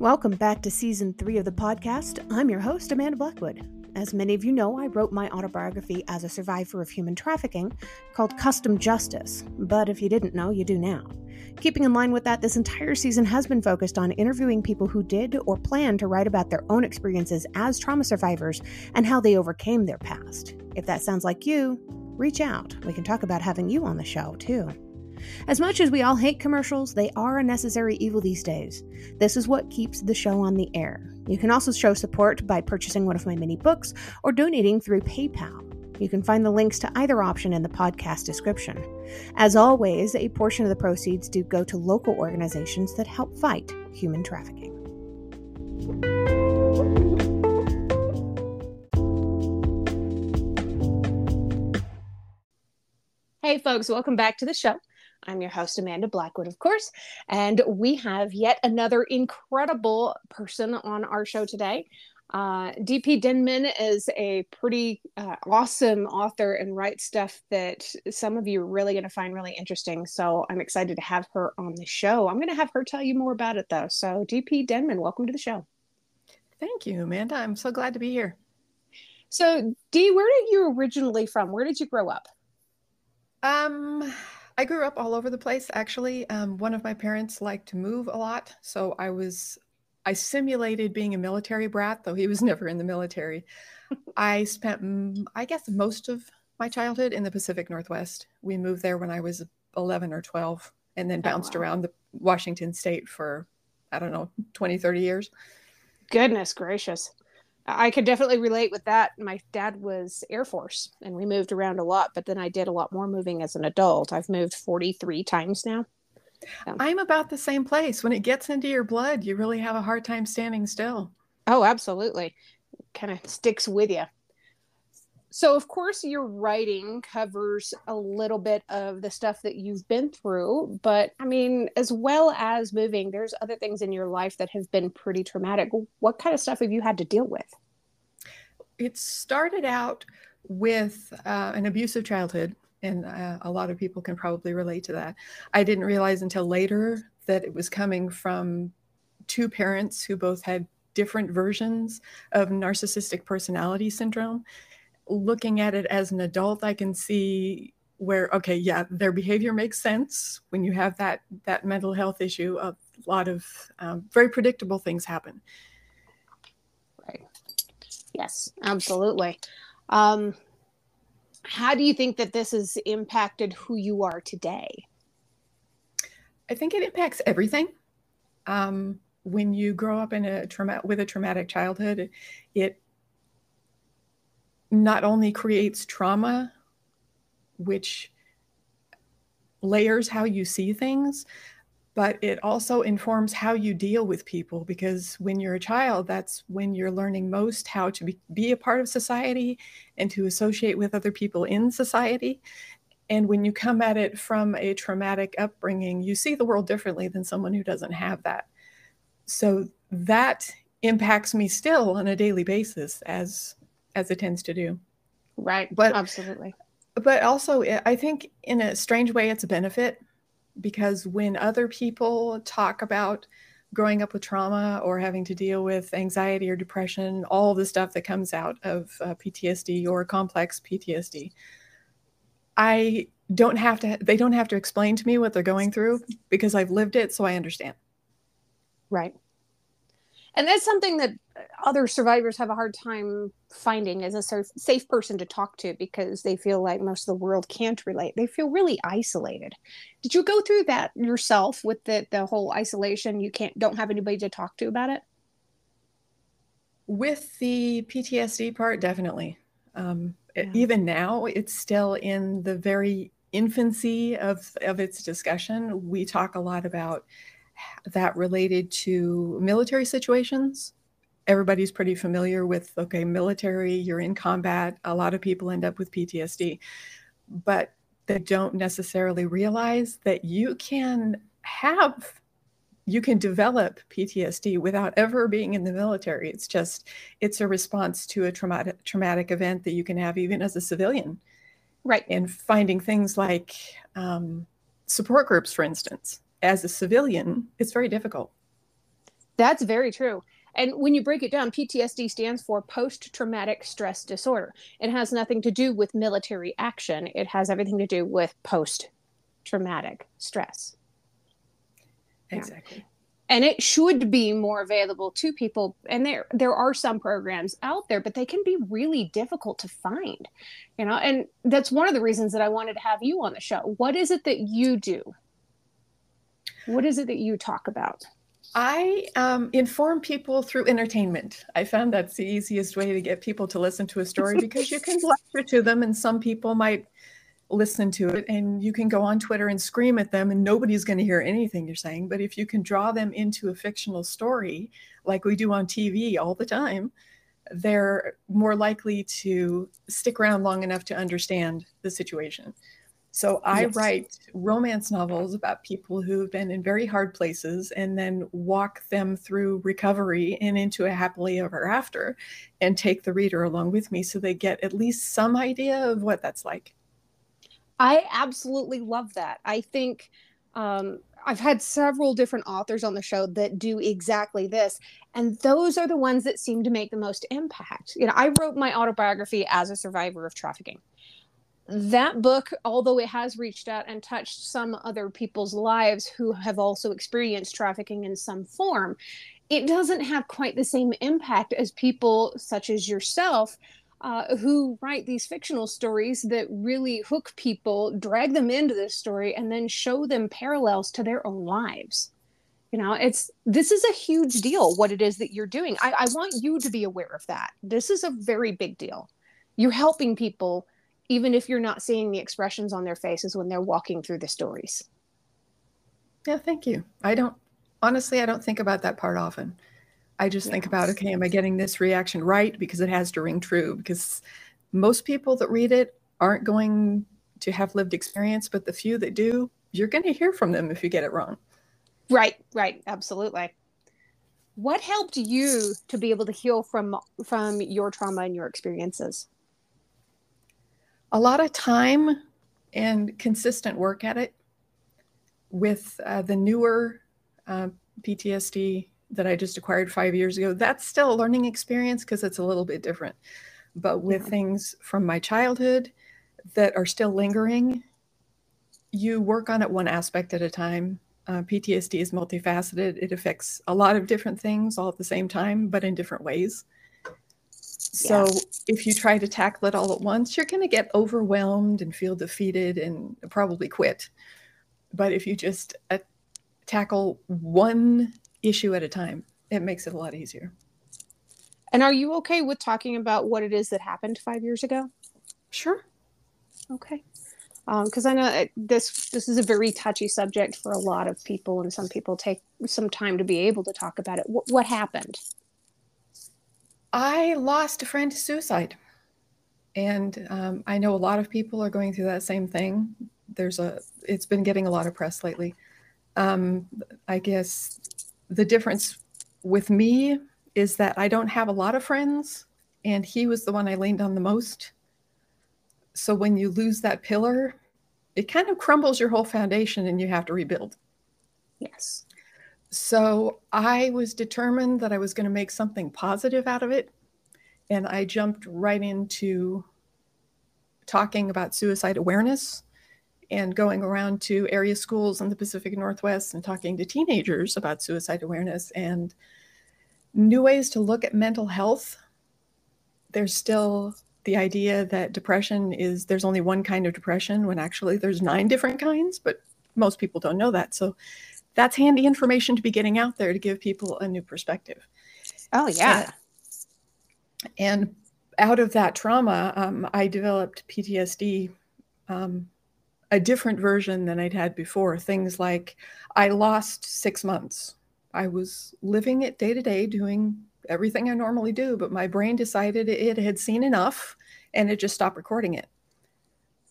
Welcome back to season three of the podcast. I'm your host, Amanda Blackwood. As many of you know, I wrote my autobiography as a survivor of human trafficking called Custom Justice. But if you didn't know, you do now. Keeping in line with that, this entire season has been focused on interviewing people who did or plan to write about their own experiences as trauma survivors and how they overcame their past. If that sounds like you, reach out. We can talk about having you on the show, too. As much as we all hate commercials, they are a necessary evil these days. This is what keeps the show on the air. You can also show support by purchasing one of my many books or donating through PayPal. You can find the links to either option in the podcast description. As always, a portion of the proceeds do go to local organizations that help fight human trafficking. Hey, folks, welcome back to the show. I'm your host, Amanda Blackwood, of course. And we have yet another incredible person on our show today. Uh, DP Denman is a pretty uh, awesome author and writes stuff that some of you are really going to find really interesting. So I'm excited to have her on the show. I'm going to have her tell you more about it, though. So, DP Denman, welcome to the show. Thank you, Amanda. I'm so glad to be here. So, Dee, where did you originally from? Where did you grow up? Um, I grew up all over the place. Actually, um, one of my parents liked to move a lot, so I was I simulated being a military brat, though he was never in the military. I spent, I guess, most of my childhood in the Pacific Northwest. We moved there when I was 11 or 12 and then oh, bounced oh, wow. around the Washington state for, I don't know, 20, 30 years. Goodness gracious. I could definitely relate with that. My dad was Air Force and we moved around a lot, but then I did a lot more moving as an adult. I've moved 43 times now. So. I'm about the same place. When it gets into your blood, you really have a hard time standing still. Oh, absolutely. Kind of sticks with you. So, of course, your writing covers a little bit of the stuff that you've been through, but I mean, as well as moving, there's other things in your life that have been pretty traumatic. What kind of stuff have you had to deal with? It started out with uh, an abusive childhood, and uh, a lot of people can probably relate to that. I didn't realize until later that it was coming from two parents who both had different versions of narcissistic personality syndrome looking at it as an adult, I can see where okay, yeah, their behavior makes sense when you have that that mental health issue. A lot of um, very predictable things happen. Right. Yes, absolutely. Um, how do you think that this has impacted who you are today? I think it impacts everything. Um, when you grow up in a trauma with a traumatic childhood, it not only creates trauma, which layers how you see things, but it also informs how you deal with people because when you're a child, that's when you're learning most how to be, be a part of society and to associate with other people in society. And when you come at it from a traumatic upbringing, you see the world differently than someone who doesn't have that. So that impacts me still on a daily basis as as it tends to do. Right. But absolutely. But also, I think in a strange way, it's a benefit because when other people talk about growing up with trauma or having to deal with anxiety or depression, all the stuff that comes out of uh, PTSD or complex PTSD, I don't have to, they don't have to explain to me what they're going through because I've lived it, so I understand. Right and that's something that other survivors have a hard time finding as a safe person to talk to because they feel like most of the world can't relate. They feel really isolated. Did you go through that yourself with the, the whole isolation? You can't don't have anybody to talk to about it? With the ptsd part definitely. Um, yeah. even now it's still in the very infancy of of its discussion. We talk a lot about that related to military situations. Everybody's pretty familiar with okay, military, you're in combat. A lot of people end up with PTSD, but they don't necessarily realize that you can have you can develop PTSD without ever being in the military. It's just it's a response to a traumatic traumatic event that you can have even as a civilian, right? And finding things like um, support groups, for instance, as a civilian, it's very difficult. That's very true. And when you break it down, PTSD stands for post traumatic stress disorder. It has nothing to do with military action, it has everything to do with post traumatic stress. Exactly. Yeah. And it should be more available to people. And there there are some programs out there, but they can be really difficult to find. You know, and that's one of the reasons that I wanted to have you on the show. What is it that you do? What is it that you talk about? I um, inform people through entertainment. I found that's the easiest way to get people to listen to a story because you can lecture to them, and some people might listen to it, and you can go on Twitter and scream at them, and nobody's going to hear anything you're saying. But if you can draw them into a fictional story, like we do on TV all the time, they're more likely to stick around long enough to understand the situation. So I yes. write romance novels about people who've been in very hard places and then walk them through recovery and into a happily ever after and take the reader along with me so they get at least some idea of what that's like. I absolutely love that. I think um, I've had several different authors on the show that do exactly this. And those are the ones that seem to make the most impact. You know, I wrote my autobiography as a survivor of trafficking that book, although it has reached out and touched some other people's lives who have also experienced trafficking in some form, it doesn't have quite the same impact as people such as yourself uh, who write these fictional stories that really hook people, drag them into this story, and then show them parallels to their own lives. You know, it's this is a huge deal what it is that you're doing. I, I want you to be aware of that. This is a very big deal. You're helping people even if you're not seeing the expressions on their faces when they're walking through the stories. Yeah, thank you. I don't honestly I don't think about that part often. I just yeah. think about okay, am I getting this reaction right because it has to ring true because most people that read it aren't going to have lived experience, but the few that do, you're going to hear from them if you get it wrong. Right, right, absolutely. What helped you to be able to heal from from your trauma and your experiences? A lot of time and consistent work at it with uh, the newer uh, PTSD that I just acquired five years ago. That's still a learning experience because it's a little bit different. But with yeah. things from my childhood that are still lingering, you work on it one aspect at a time. Uh, PTSD is multifaceted, it affects a lot of different things all at the same time, but in different ways. So yeah. if you try to tackle it all at once, you're going to get overwhelmed and feel defeated and probably quit. But if you just uh, tackle one issue at a time, it makes it a lot easier. And are you okay with talking about what it is that happened five years ago? Sure. Okay. Because um, I know this this is a very touchy subject for a lot of people, and some people take some time to be able to talk about it. W- what happened? I lost a friend to suicide. And um, I know a lot of people are going through that same thing. There's a, it's been getting a lot of press lately. Um, I guess the difference with me is that I don't have a lot of friends, and he was the one I leaned on the most. So when you lose that pillar, it kind of crumbles your whole foundation and you have to rebuild. Yes. So I was determined that I was going to make something positive out of it. And I jumped right into talking about suicide awareness and going around to area schools in the Pacific Northwest and talking to teenagers about suicide awareness and new ways to look at mental health. There's still the idea that depression is there's only one kind of depression when actually there's nine different kinds, but most people don't know that. So that's handy information to be getting out there to give people a new perspective. Oh, yeah. And, and out of that trauma, um, I developed PTSD, um, a different version than I'd had before. Things like I lost six months. I was living it day to day, doing everything I normally do, but my brain decided it had seen enough and it just stopped recording it.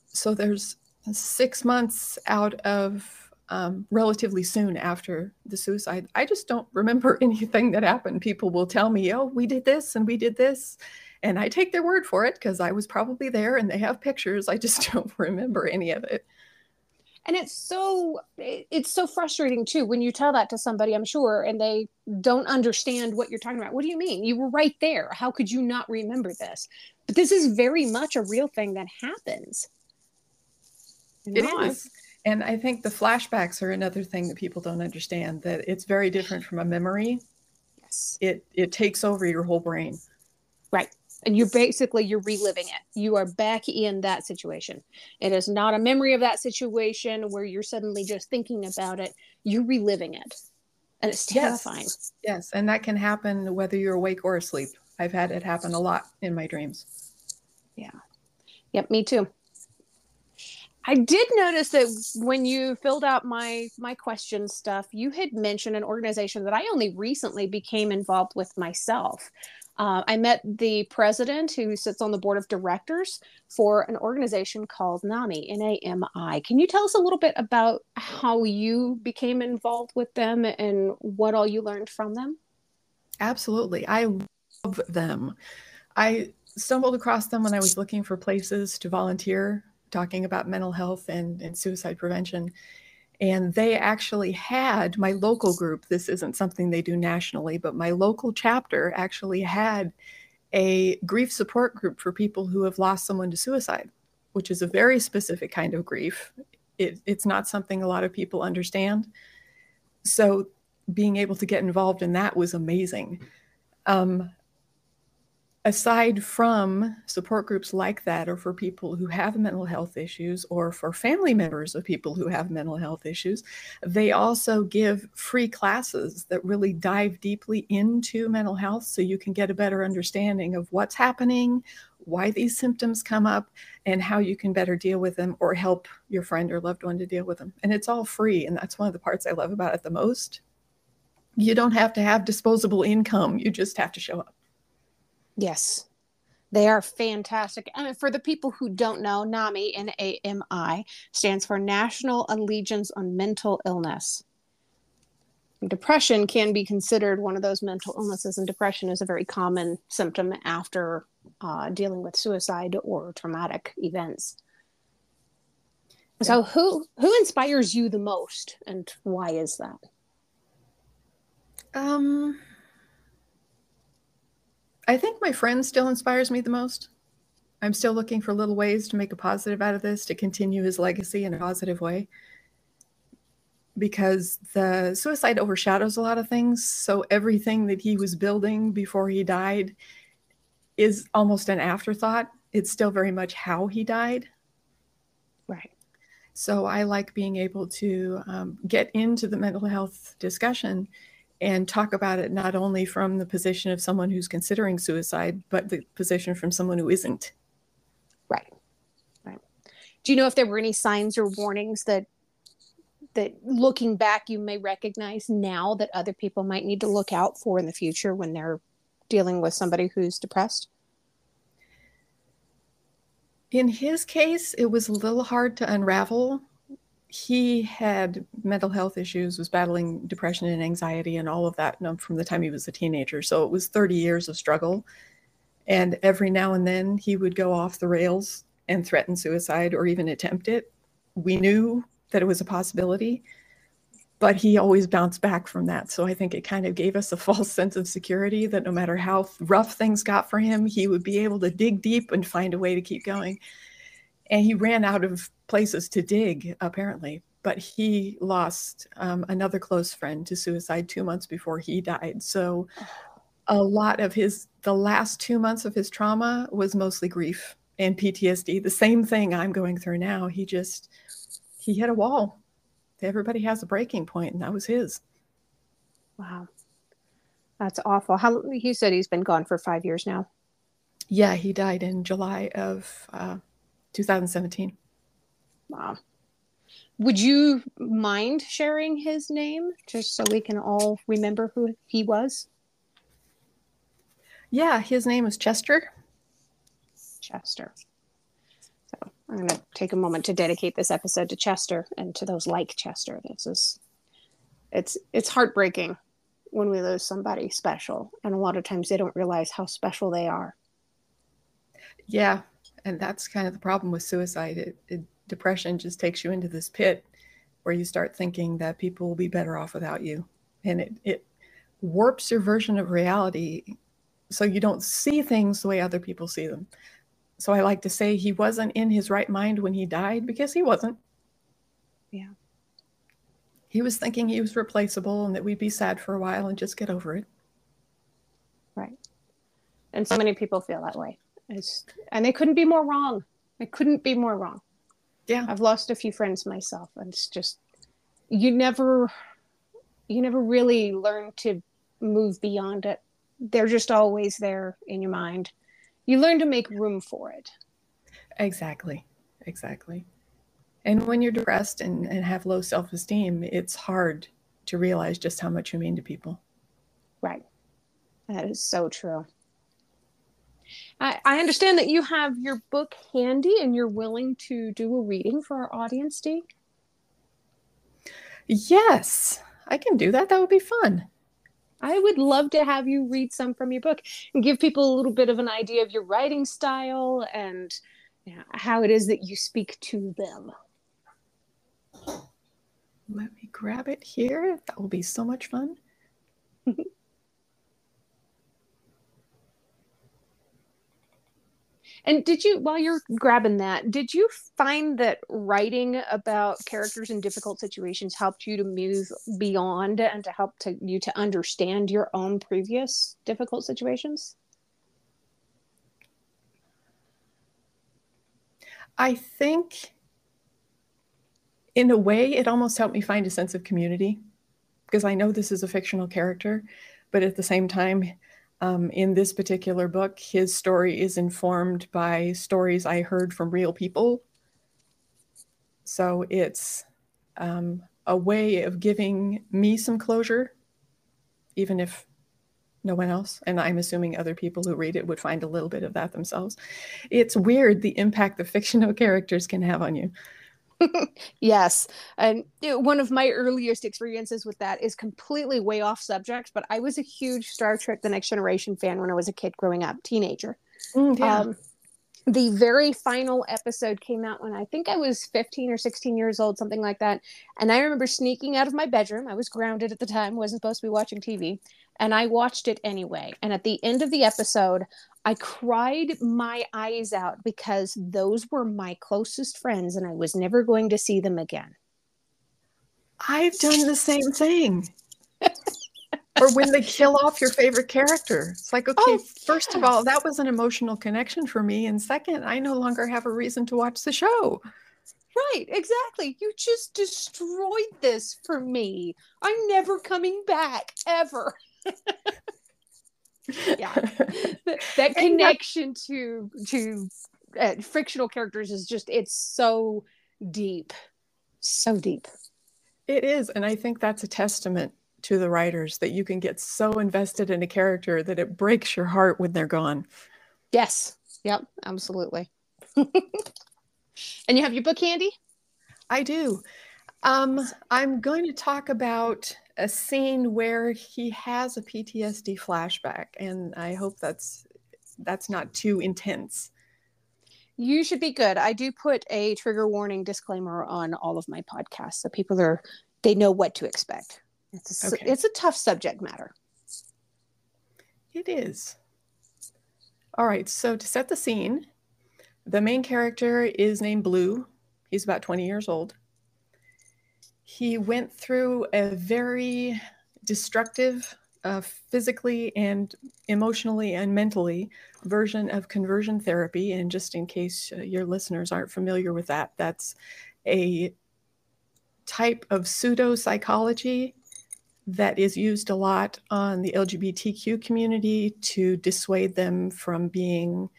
So there's six months out of um, relatively soon after the suicide. I just don't remember anything that happened. People will tell me, oh, we did this and we did this. And I take their word for it because I was probably there and they have pictures. I just don't remember any of it. and it's so it's so frustrating too when you tell that to somebody i'm sure and they don't understand what you're talking about what do you mean you were right there how could you not remember this but this is very much a real thing that happens It is, and i think the flashbacks are another thing that people don't understand that it's very different from a memory. Yes. It it takes over your whole brain. Right. And you're basically you're reliving it. You are back in that situation. It is not a memory of that situation where you're suddenly just thinking about it. You're reliving it. And it's terrifying. Yes, yes. and that can happen whether you're awake or asleep. I've had it happen a lot in my dreams. Yeah. Yep me too I did notice that when you filled out my my question stuff, you had mentioned an organization that I only recently became involved with myself. Uh, I met the president who sits on the board of directors for an organization called NAMI, N A M I. Can you tell us a little bit about how you became involved with them and what all you learned from them? Absolutely. I love them. I stumbled across them when I was looking for places to volunteer, talking about mental health and, and suicide prevention. And they actually had my local group this isn't something they do nationally but my local chapter actually had a grief support group for people who have lost someone to suicide which is a very specific kind of grief. It, it's not something a lot of people understand. So being able to get involved in that was amazing. Um, aside from support groups like that, or for people who have mental health issues, or for family members of people who have mental health issues, they also give free classes that really dive deeply into mental health so you can get a better understanding of what's happening, why these symptoms come up, and how you can better deal with them or help your friend or loved one to deal with them. And it's all free. And that's one of the parts I love about it the most. You don't have to have disposable income, you just have to show up. Yes. They are fantastic. I And for the people who don't know, NAMI, N A M I, stands for National Allegiance on Mental Illness. Depression can be considered one of those mental illnesses, and depression is a very common symptom after uh, dealing with suicide or traumatic events. So, who who inspires you the most, and why is that? Um, I think my friend still inspires me the most. I'm still looking for little ways to make a positive out of this, to continue his legacy in a positive way. Because the suicide overshadows a lot of things. So everything that he was building before he died is almost an afterthought. It's still very much how he died. Right. So I like being able to um, get into the mental health discussion and talk about it not only from the position of someone who's considering suicide, but the position from someone who isn't. Right. Right. Do you know if there were any signs or warnings that that looking back you may recognize now that other people might need to look out for in the future when they're dealing with somebody who's depressed? In his case, it was a little hard to unravel he had mental health issues, was battling depression and anxiety and all of that from the time he was a teenager. So it was 30 years of struggle. And every now and then he would go off the rails and threaten suicide or even attempt it. We knew that it was a possibility, but he always bounced back from that. So I think it kind of gave us a false sense of security that no matter how rough things got for him, he would be able to dig deep and find a way to keep going and he ran out of places to dig apparently. But he lost um, another close friend to suicide two months before he died. So a lot of his the last two months of his trauma was mostly grief and ptsd the same thing i'm going through now. He just he hit a wall. Everybody has a breaking point and that was his. Wow. That's awful. How he said he's been gone for five years now. Yeah he died in july of uh, 2017. Wow. Would you mind sharing his name just so we can all remember who he was? Yeah, his name is Chester. Chester. So I'm going to take a moment to dedicate this episode to Chester and to those like Chester. This is it's it's heartbreaking when we lose somebody special and a lot of times they don't realize how special they are. Yeah, and that's kind of the problem with suicide. It, it, depression just takes you into this pit, where you start thinking that people will be better off without you. And it, it warps your version of reality so you don't see things the way other people see them. So I like to say he wasn't in his right mind when he died because he wasn't. Yeah. He was thinking he was replaceable and that we'd be sad for a while and just get over it. Right. And so many people feel that way. It's, and they couldn't be more wrong. They couldn't be more wrong. Yeah. I've lost a few friends myself and it's just you never you never really learn to move beyond it. They're just always there in your mind. You learn to make room for it. Exactly. Exactly. And when you're depressed and, and have low self esteem, it's hard to realize just how much you mean to people. Right. That is so true. I, I understand that you have your book handy and you're willing to do a reading for our audience, Dee. Yes, I can do that. That would be fun. I would love to have you read some from your book and give people a little bit of an idea of your writing style and you know, how it is that you speak to them. Let me grab it here. That will be so much fun. And did you, while you're grabbing that, did you find that writing about characters in difficult situations helped you to move beyond and to help to you to understand your own previous difficult situations? I think, in a way, it almost helped me find a sense of community because I know this is a fictional character, but at the same time, um, in this particular book, his story is informed by stories I heard from real people. So it's um, a way of giving me some closure, even if no one else, and I'm assuming other people who read it would find a little bit of that themselves. It's weird the impact the fictional characters can have on you. yes. And you one of my earliest experiences with that is completely way off subject, but I was a huge Star Trek The Next Generation fan when I was a kid growing up, teenager. Mm, yeah. Um, the very final episode came out when I think I was 15 or 16 years old, something like that. And I remember sneaking out of my bedroom. I was grounded at the time, wasn't supposed to be watching TV. And I watched it anyway. And at the end of the episode, I cried my eyes out because those were my closest friends and I was never going to see them again. I've done the same thing. or when they kill off your favorite character. It's like, okay, oh, first of all, that was an emotional connection for me. And second, I no longer have a reason to watch the show. Right, exactly. You just destroyed this for me. I'm never coming back ever. yeah. That connection to to uh, fictional characters is just it's so deep. So deep. It is and i think that's a testament to the writers that you can get so invested in a character that it breaks your heart when they're gone. Yes. Yep absolutely. And you have your book handy? I do. Um, i'm going to talk about a scene where he has a PTSD flashback, and I hope that's that's not too intense. You should be good. I do put a trigger warning disclaimer on all of my podcasts, so people are they know what to expect. It's a, okay. it's a tough subject matter. It is. All right, so to set the scene, the main character is named Blue. He's about 20 years old he went through a very destructive, uh, physically and emotionally and mentally version of conversion therapy. And just in case uh, your listeners aren't familiar with that, that's a type of pseudo psychology that is used a lot on the LGBTQ community to dissuade them from being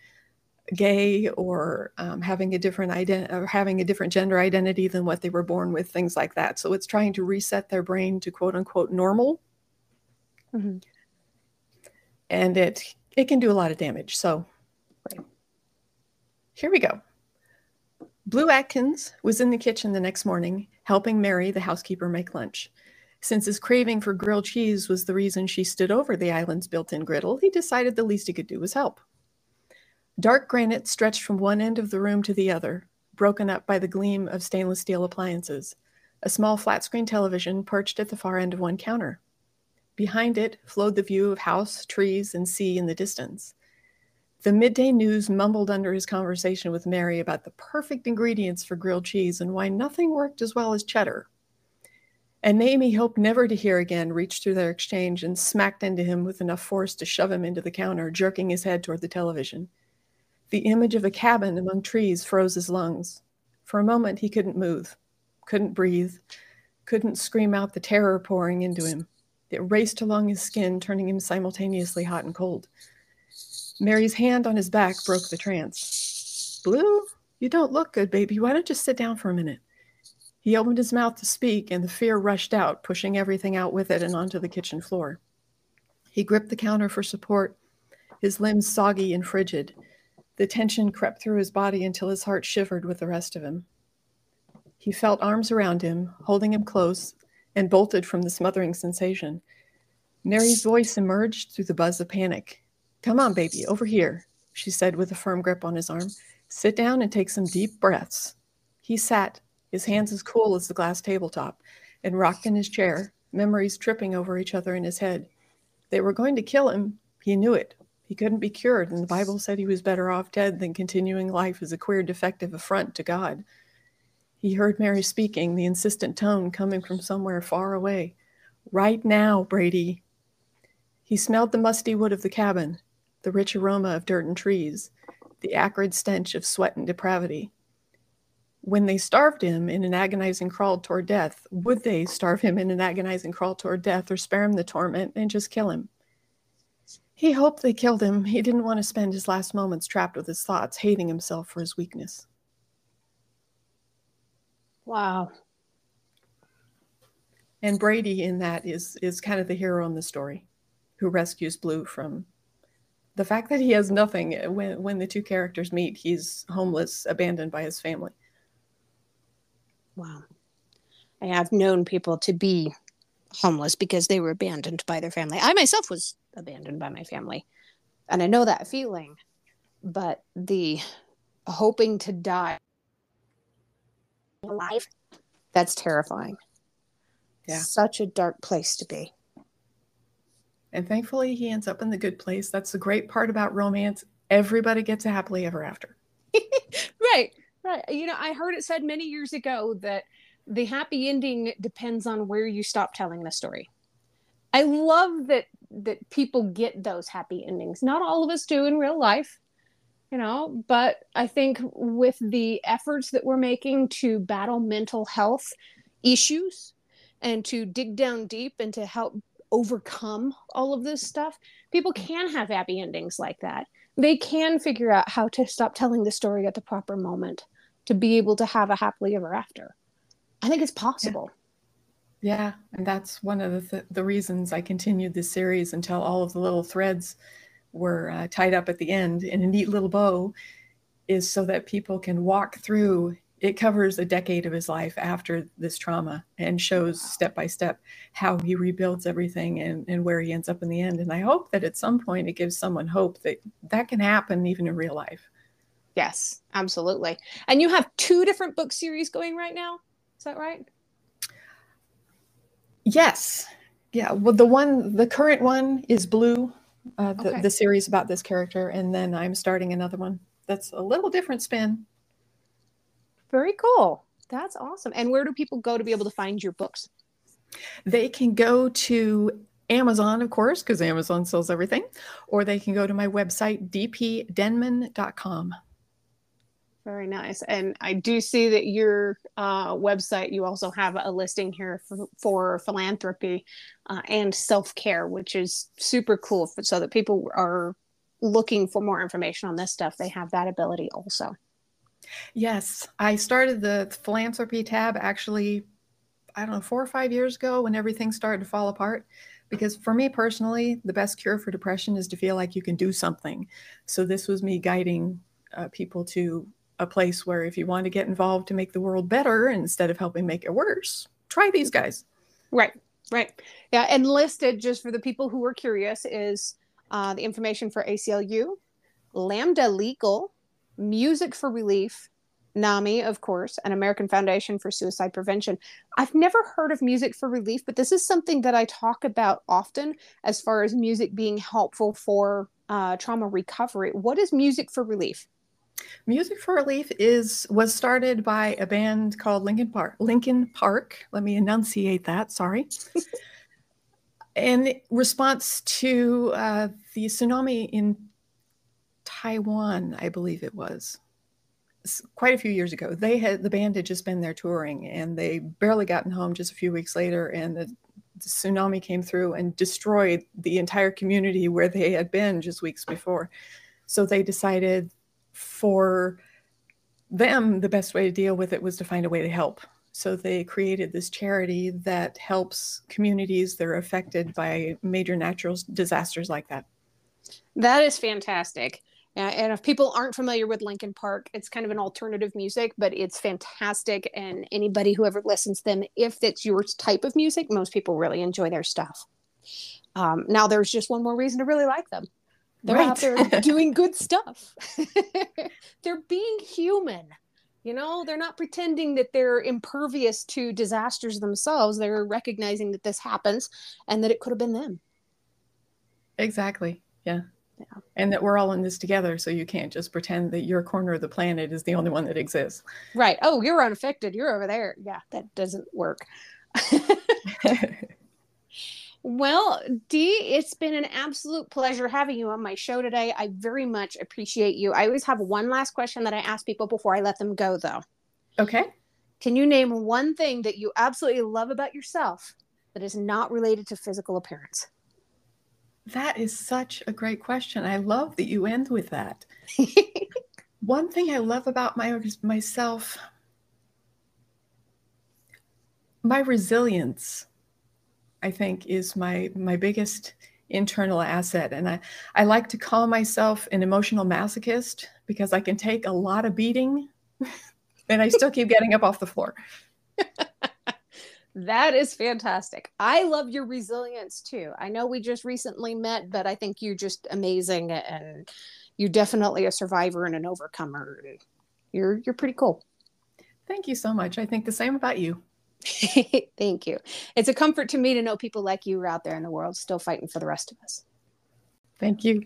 gay or um, having a different ident- or having a different gender identity than what they were born with, things like that. So it's trying to reset their brain to quote unquote normal. Mm-hmm. And it it can do a lot of damage. So right. here we go. Blue Atkins was in the kitchen the next morning helping Mary, the housekeeper, make lunch. Since his craving for grilled cheese was the reason she stood over the island's built in griddle, he decided the least he could do was help. Dark granite stretched from one end of the room to the other, broken up by the gleam of stainless steel appliances. a small flat screen television perched at the far end of one counter. Behind it flowed the view of house, trees, and sea in the distance. The midday news mumbled under his conversation with Mary about the perfect ingredients for grilled cheese and why nothing worked as well as cheddar. A name he hoped never to hear again reached through their exchange and smacked into him with enough force to shove him into the counter, jerking his head toward the television. The image of a cabin among trees froze his lungs. For a moment, he couldn't move, couldn't breathe, couldn't scream out the terror pouring into him. It raced along his skin, turning him simultaneously hot and cold. Mary's hand on his back broke the trance. Blue, you don't look good, baby. Why don't you sit down for a minute? He opened his mouth to speak, and the fear rushed out, pushing everything out with it and onto the kitchen floor. He gripped the counter for support, his limbs soggy and frigid. The tension crept through his body until his heart shivered with the rest of him. He felt arms around him, holding him close, and bolted from the smothering sensation. Mary's voice emerged through the buzz of panic. Come on, baby, over here, she said with a firm grip on his arm. Sit down and take some deep breaths. He sat, his hands as cool as the glass tabletop, and rocked in his chair, memories tripping over each other in his head. They were going to kill him. He knew it. He couldn't be cured, and the Bible said he was better off dead than continuing life as a queer, defective affront to God. He heard Mary speaking, the insistent tone coming from somewhere far away. Right now, Brady. He smelled the musty wood of the cabin, the rich aroma of dirt and trees, the acrid stench of sweat and depravity. When they starved him in an agonizing crawl toward death, would they starve him in an agonizing crawl toward death or spare him the torment and just kill him? He hoped they killed him. He didn't want to spend his last moments trapped with his thoughts, hating himself for his weakness. Wow. And Brady in that is is kind of the hero in the story who rescues Blue from the fact that he has nothing when when the two characters meet he's homeless abandoned by his family wow i have known people to be homeless because they were abandoned by their family i myself was abandoned by my family and i know that feeling but the hoping to die alive that's terrifying yeah such a dark place to be and thankfully, he ends up in the good place. That's the great part about romance. Everybody gets a happily ever after. right, right. You know, I heard it said many years ago that the happy ending depends on where you stop telling the story. I love that that people get those happy endings. Not all of us do in real life, you know, but I think with the efforts that we're making to battle mental health issues and to dig down deep and to help overcome all of this stuff, people can have happy endings like that. They can figure out how to stop telling the story at the proper moment to be able to have a happily ever after. I think it's possible. Yeah, yeah. and that's one of the, th- the reasons I continued this series until all of the little threads were uh, tied up at the end in a neat little bow is so that people can walk through it covers a decade of his life after this trauma and shows step by step how he rebuilds everything and, and where he ends up in the end. And I hope that at some point it gives someone hope that that can happen even in real life. Yes, absolutely. And you have two different book series going right now. Is that right? Yes. Yeah. Well, the one, the current one is Blue, uh, the, okay. the series about this character. And then I'm starting another one that's a little different spin very cool. That's awesome. And where do people go to be able to find your books? They can go to Amazon, of course, because Amazon sells everything, or they can go to my website, dpdenman.com. Very nice. And I do see that your uh, website, you also have a listing here for, for philanthropy uh, and self care, which is super cool for, so that people are looking for more information on this stuff. They have that ability also. Yes, I started the philanthropy tab actually, I don't know, four or five years ago when everything started to fall apart. Because for me personally, the best cure for depression is to feel like you can do something. So this was me guiding uh, people to a place where if you want to get involved to make the world better instead of helping make it worse, try these guys. Right, right. Yeah, and listed just for the people who are curious is uh, the information for ACLU, Lambda Legal, Music for Relief, NAMI, of course, and American Foundation for Suicide Prevention. I've never heard of music for relief, but this is something that I talk about often as far as music being helpful for uh, trauma recovery. What is music for relief? Music for Relief is was started by a band called Lincoln Park. Linkin Park. Let me enunciate that. Sorry. in response to uh, the tsunami in Taiwan, I believe it was quite a few years ago. They had the band had just been there touring, and they barely gotten home just a few weeks later, and the, the tsunami came through and destroyed the entire community where they had been just weeks before. So they decided for them, the best way to deal with it was to find a way to help. So they created this charity that helps communities that are affected by major natural disasters like that. That is fantastic. and if people aren't familiar with Linkin Park, it's kind of an alternative music, but it's fantastic. And anybody who ever listens to them, if it's your type of music, most people really enjoy their stuff. Um, now, there's just one more reason to really like them they're right. out there doing good stuff. they're being human. You know, they're not pretending that they're impervious to disasters themselves. They're recognizing that this happens and that it could have been them. Exactly. Yeah. Yeah. And that we're all in this together. So you can't just pretend that your corner of the planet is the only one that exists. Right. Oh, you're unaffected. You're over there. Yeah, that doesn't work. Well, Dee, it's been an absolute pleasure having you on my show today. I very much appreciate you. I always have one last question that I ask people before I let them go, though. Okay. Can you name one thing that you absolutely love about yourself that is not related to physical appearance? That is such a great question. I love that you end with that. one thing I love about my myself my resilience I think is my my biggest internal asset. And I, I like to call myself an emotional masochist because I can take a lot of beating and I still keep getting up off the floor. that is fantastic. I love your resilience too. I know we just recently met, but I think you're just amazing and you're definitely a survivor and an overcomer. You're you're pretty cool. Thank you so much. I think the same about you. Thank you. It's a comfort to me to know people like you are out there in the world still fighting for the rest of us. Thank you.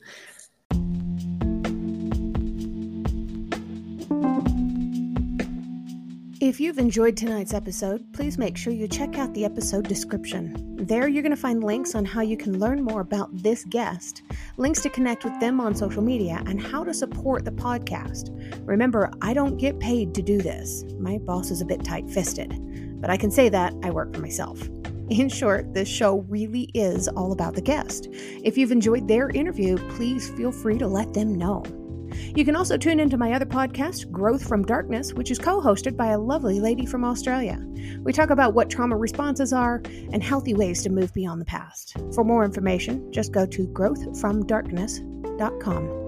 If you've enjoyed tonight's episode, please make sure you check out the episode description. There, you're going to find links on how you can learn more about this guest, links to connect with them on social media, and how to support the podcast. Remember, I don't get paid to do this. My boss is a bit tight fisted, but I can say that I work for myself. In short, this show really is all about the guest. If you've enjoyed their interview, please feel free to let them know. You can also tune into my other podcast, Growth from Darkness, which is co hosted by a lovely lady from Australia. We talk about what trauma responses are and healthy ways to move beyond the past. For more information, just go to growthfromdarkness.com.